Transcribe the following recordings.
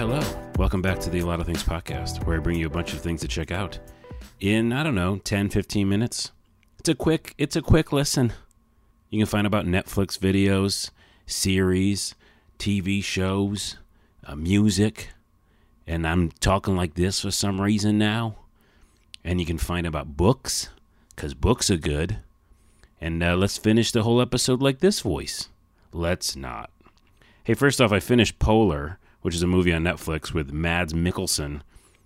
Hello. Welcome back to the A Lot of Things podcast, where I bring you a bunch of things to check out in, I don't know, 10, 15 minutes. It's a quick, it's a quick listen. You can find about Netflix videos, series, TV shows, uh, music, and I'm talking like this for some reason now. And you can find about books, because books are good. And uh, let's finish the whole episode like this voice. Let's not. Hey, first off, I finished Polar, which is a movie on Netflix with Mads Mikkelsen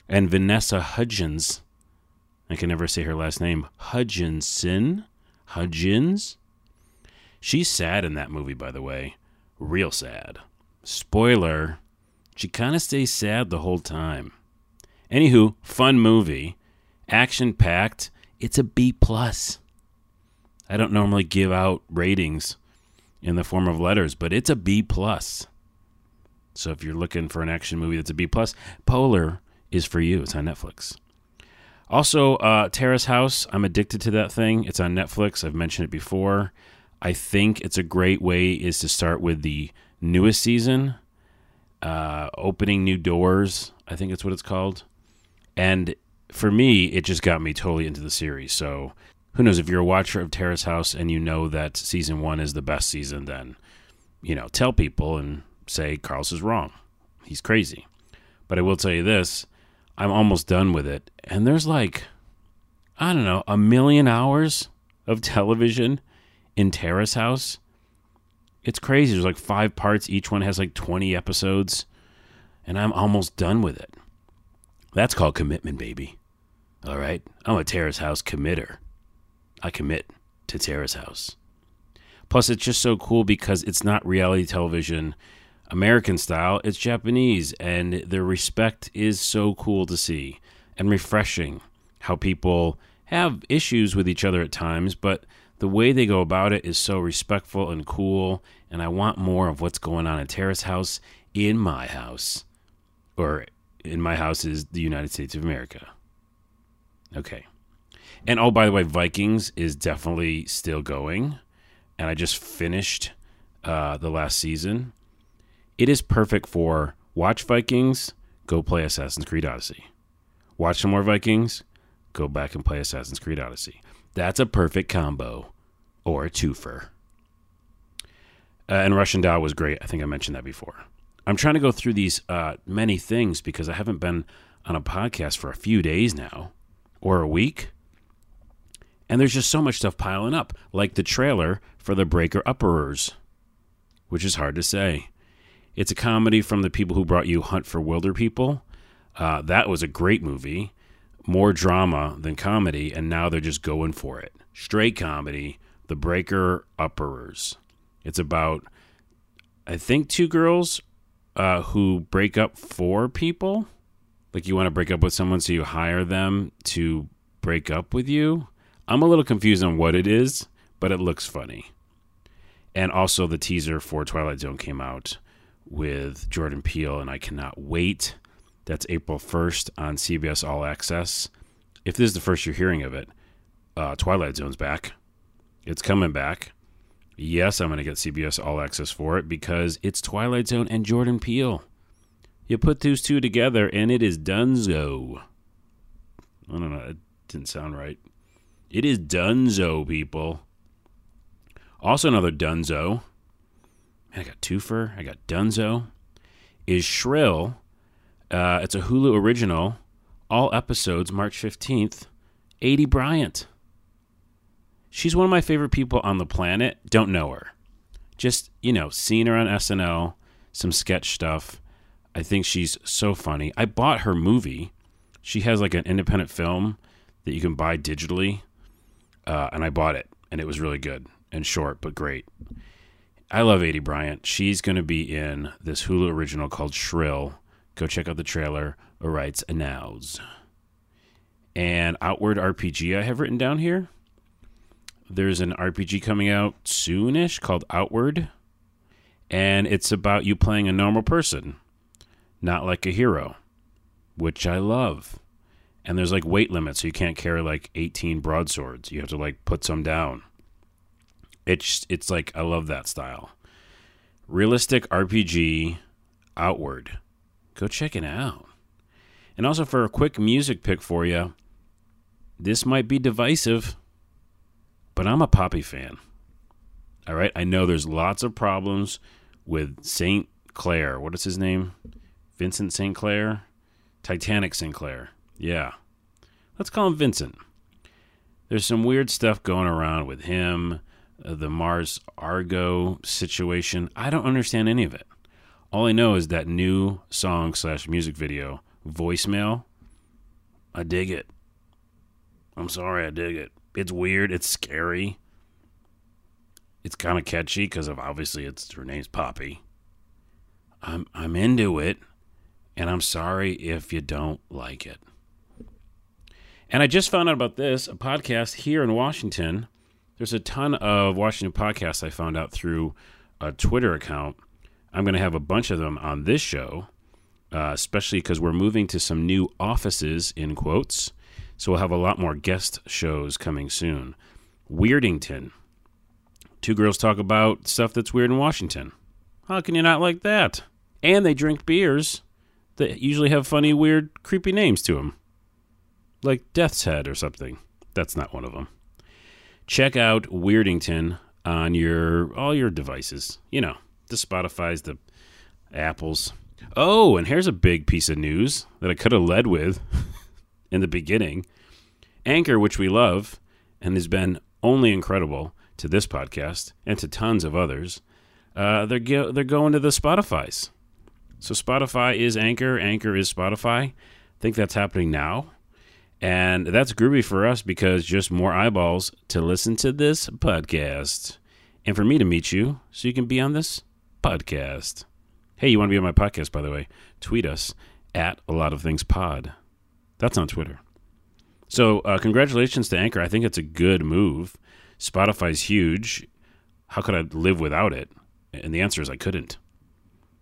and Vanessa Hudgens. I can never say her last name. Hudgenson? Hudgens? She's sad in that movie, by the way. Real sad. Spoiler, she kind of stays sad the whole time. Anywho, fun movie. Action packed. It's a B plus. I don't normally give out ratings in the form of letters, but it's a B plus. So if you're looking for an action movie that's a B plus, Polar is for you. It's on Netflix. Also, uh, Terrace House. I'm addicted to that thing. It's on Netflix. I've mentioned it before. I think it's a great way is to start with the newest season, uh, opening new doors. I think that's what it's called. And for me, it just got me totally into the series. So who knows if you're a watcher of Terrace House and you know that season one is the best season, then you know tell people and say Carlos is wrong. He's crazy. But I will tell you this: I'm almost done with it, and there's like I don't know a million hours of television in Terrace House. It's crazy. There's like five parts. Each one has like 20 episodes, and I'm almost done with it. That's called commitment, baby. All right, I'm a Terrace House committer. I commit to Terrace House. Plus, it's just so cool because it's not reality television American style, it's Japanese, and their respect is so cool to see and refreshing. How people have issues with each other at times, but the way they go about it is so respectful and cool. And I want more of what's going on in Terrace House in my house. Or in my house is the United States of America. Okay. And oh, by the way, Vikings is definitely still going. And I just finished uh, the last season. It is perfect for watch Vikings, go play Assassin's Creed Odyssey. Watch some more Vikings, go back and play Assassin's Creed Odyssey. That's a perfect combo or a twofer. Uh, and Russian Doll was great. I think I mentioned that before. I'm trying to go through these uh, many things because I haven't been on a podcast for a few days now or a week. And there's just so much stuff piling up, like the trailer for The Breaker Upperers, which is hard to say. It's a comedy from the people who brought you Hunt for Wilderpeople. Uh, that was a great movie, more drama than comedy, and now they're just going for it. Straight comedy, The Breaker Upperers. It's about, I think, two girls uh, who break up for people. Like you want to break up with someone, so you hire them to break up with you. I'm a little confused on what it is, but it looks funny. And also, the teaser for Twilight Zone came out with Jordan Peele, and I cannot wait. That's April 1st on CBS All Access. If this is the first you're hearing of it, uh, Twilight Zone's back. It's coming back. Yes, I'm going to get CBS All Access for it because it's Twilight Zone and Jordan Peele. You put those two together, and it is Dunzo. I don't know. It didn't sound right. It is Dunzo, people. Also, another Dunzo. I got Twofer. I got Dunzo. Is Shrill. Uh, it's a Hulu original. All episodes, March 15th. Aidy Bryant. She's one of my favorite people on the planet. Don't know her. Just, you know, seeing her on SNL, some sketch stuff. I think she's so funny. I bought her movie. She has like an independent film that you can buy digitally. Uh, and I bought it, and it was really good and short, but great. I love Aidy Bryant. She's going to be in this Hulu original called Shrill. Go check out the trailer. Or and Nows. And Outward RPG I have written down here. There's an RPG coming out soonish called Outward. And it's about you playing a normal person, not like a hero, which I love. And there's like weight limits, so you can't carry like 18 broadswords. You have to like put some down. It's it's like I love that style. Realistic RPG outward. Go check it out. And also for a quick music pick for you, this might be divisive, but I'm a Poppy fan. All right, I know there's lots of problems with St. Clair. What is his name? Vincent Sinclair? Titanic Sinclair. Yeah. Let's call him Vincent. There's some weird stuff going around with him, the Mars Argo situation. I don't understand any of it. All I know is that new song slash music video, voicemail. I dig it. I'm sorry, I dig it. It's weird. It's scary. It's kind of catchy because of obviously it's her name's Poppy. I'm I'm into it, and I'm sorry if you don't like it. And I just found out about this a podcast here in Washington. There's a ton of Washington podcasts I found out through a Twitter account. I'm going to have a bunch of them on this show, uh, especially because we're moving to some new offices, in quotes. So we'll have a lot more guest shows coming soon. Weirdington. Two girls talk about stuff that's weird in Washington. How can you not like that? And they drink beers that usually have funny, weird, creepy names to them like Death's Head or something. That's not one of them. Check out Weirdington on your all your devices. You know, the Spotify's, the Apples. Oh, and here's a big piece of news that I could have led with in the beginning. Anchor, which we love and has been only incredible to this podcast and to tons of others, uh, they're go- they're going to the Spotify's. So Spotify is Anchor, Anchor is Spotify. I think that's happening now. And that's groovy for us because just more eyeballs to listen to this podcast. And for me to meet you so you can be on this podcast. Hey, you want to be on my podcast, by the way? Tweet us at a lot of things pod. That's on Twitter. So, uh, congratulations to Anchor. I think it's a good move. Spotify's huge. How could I live without it? And the answer is I couldn't.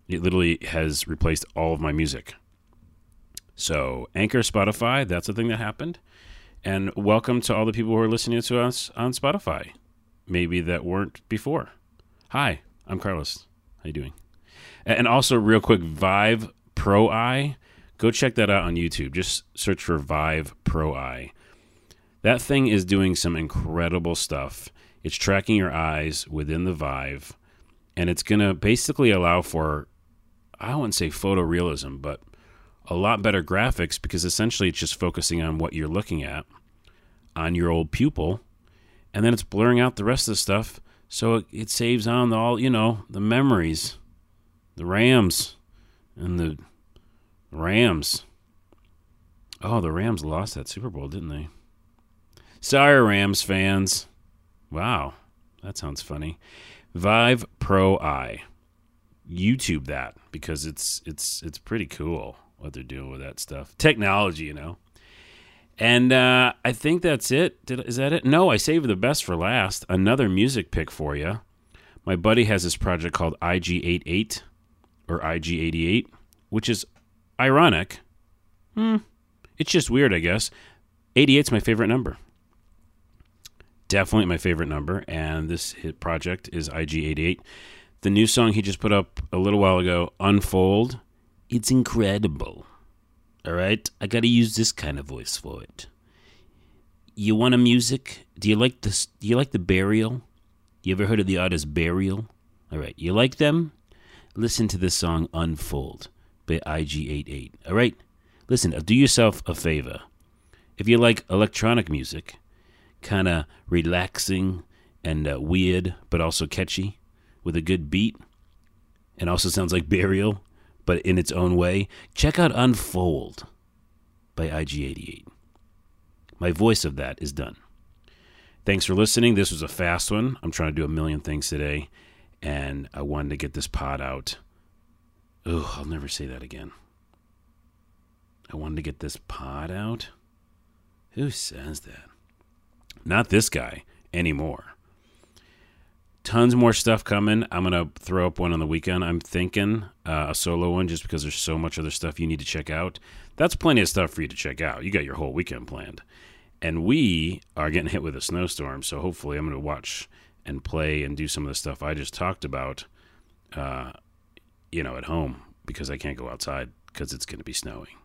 It literally has replaced all of my music. So, Anchor, Spotify, that's the thing that happened. And welcome to all the people who are listening to us on Spotify, maybe that weren't before. Hi, I'm Carlos. How you doing? And also, real quick, Vive Pro Eye. Go check that out on YouTube. Just search for Vive Pro Eye. That thing is doing some incredible stuff. It's tracking your eyes within the Vive, and it's going to basically allow for, I wouldn't say photorealism, but a lot better graphics because essentially it's just focusing on what you're looking at on your old pupil and then it's blurring out the rest of the stuff so it, it saves on all you know the memories the rams and the rams. Oh the rams lost that super bowl didn't they? Sorry rams fans. Wow that sounds funny. Vive Pro Eye. Youtube that because it's it's it's pretty cool what they're doing with that stuff. Technology, you know. And uh, I think that's it. Did, is that it? No, I saved the best for last. Another music pick for you. My buddy has this project called IG88 or IG88, which is ironic. Hmm. It's just weird, I guess. 88 is my favorite number. Definitely my favorite number. And this hit project is IG88. The new song he just put up a little while ago, Unfold, it's incredible. All right? I got to use this kind of voice for it. You want a music? Do you like this do you like the Burial? You ever heard of the artist Burial? All right. You like them? Listen to this song Unfold by IG88. All right? Listen, do yourself a favor. If you like electronic music, kind of relaxing and uh, weird, but also catchy, with a good beat, and also sounds like Burial, but in its own way, check out Unfold by IG88. My voice of that is done. Thanks for listening. This was a fast one. I'm trying to do a million things today, and I wanted to get this pod out. Oh, I'll never say that again. I wanted to get this pod out. Who says that? Not this guy anymore tons more stuff coming. I'm gonna throw up one on the weekend. I'm thinking uh, a solo one just because there's so much other stuff you need to check out. That's plenty of stuff for you to check out. You got your whole weekend planned, and we are getting hit with a snowstorm. So hopefully, I'm gonna watch and play and do some of the stuff I just talked about. Uh, you know, at home because I can't go outside because it's to be snowing.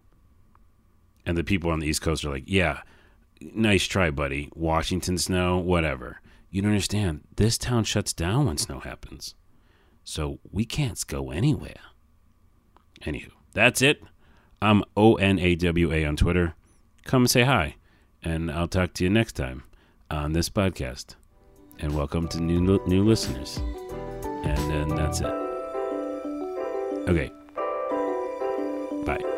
And the people on the East Coast are like, yeah, nice try, buddy. Washington snow, whatever. You don't understand. This town shuts down when snow happens. So we can't go anywhere. Anywho, that's it. I'm O N A W A on Twitter. Come say hi. And I'll talk to you next time on this podcast. And welcome to new new listeners. And then that's it. Okay. Bye.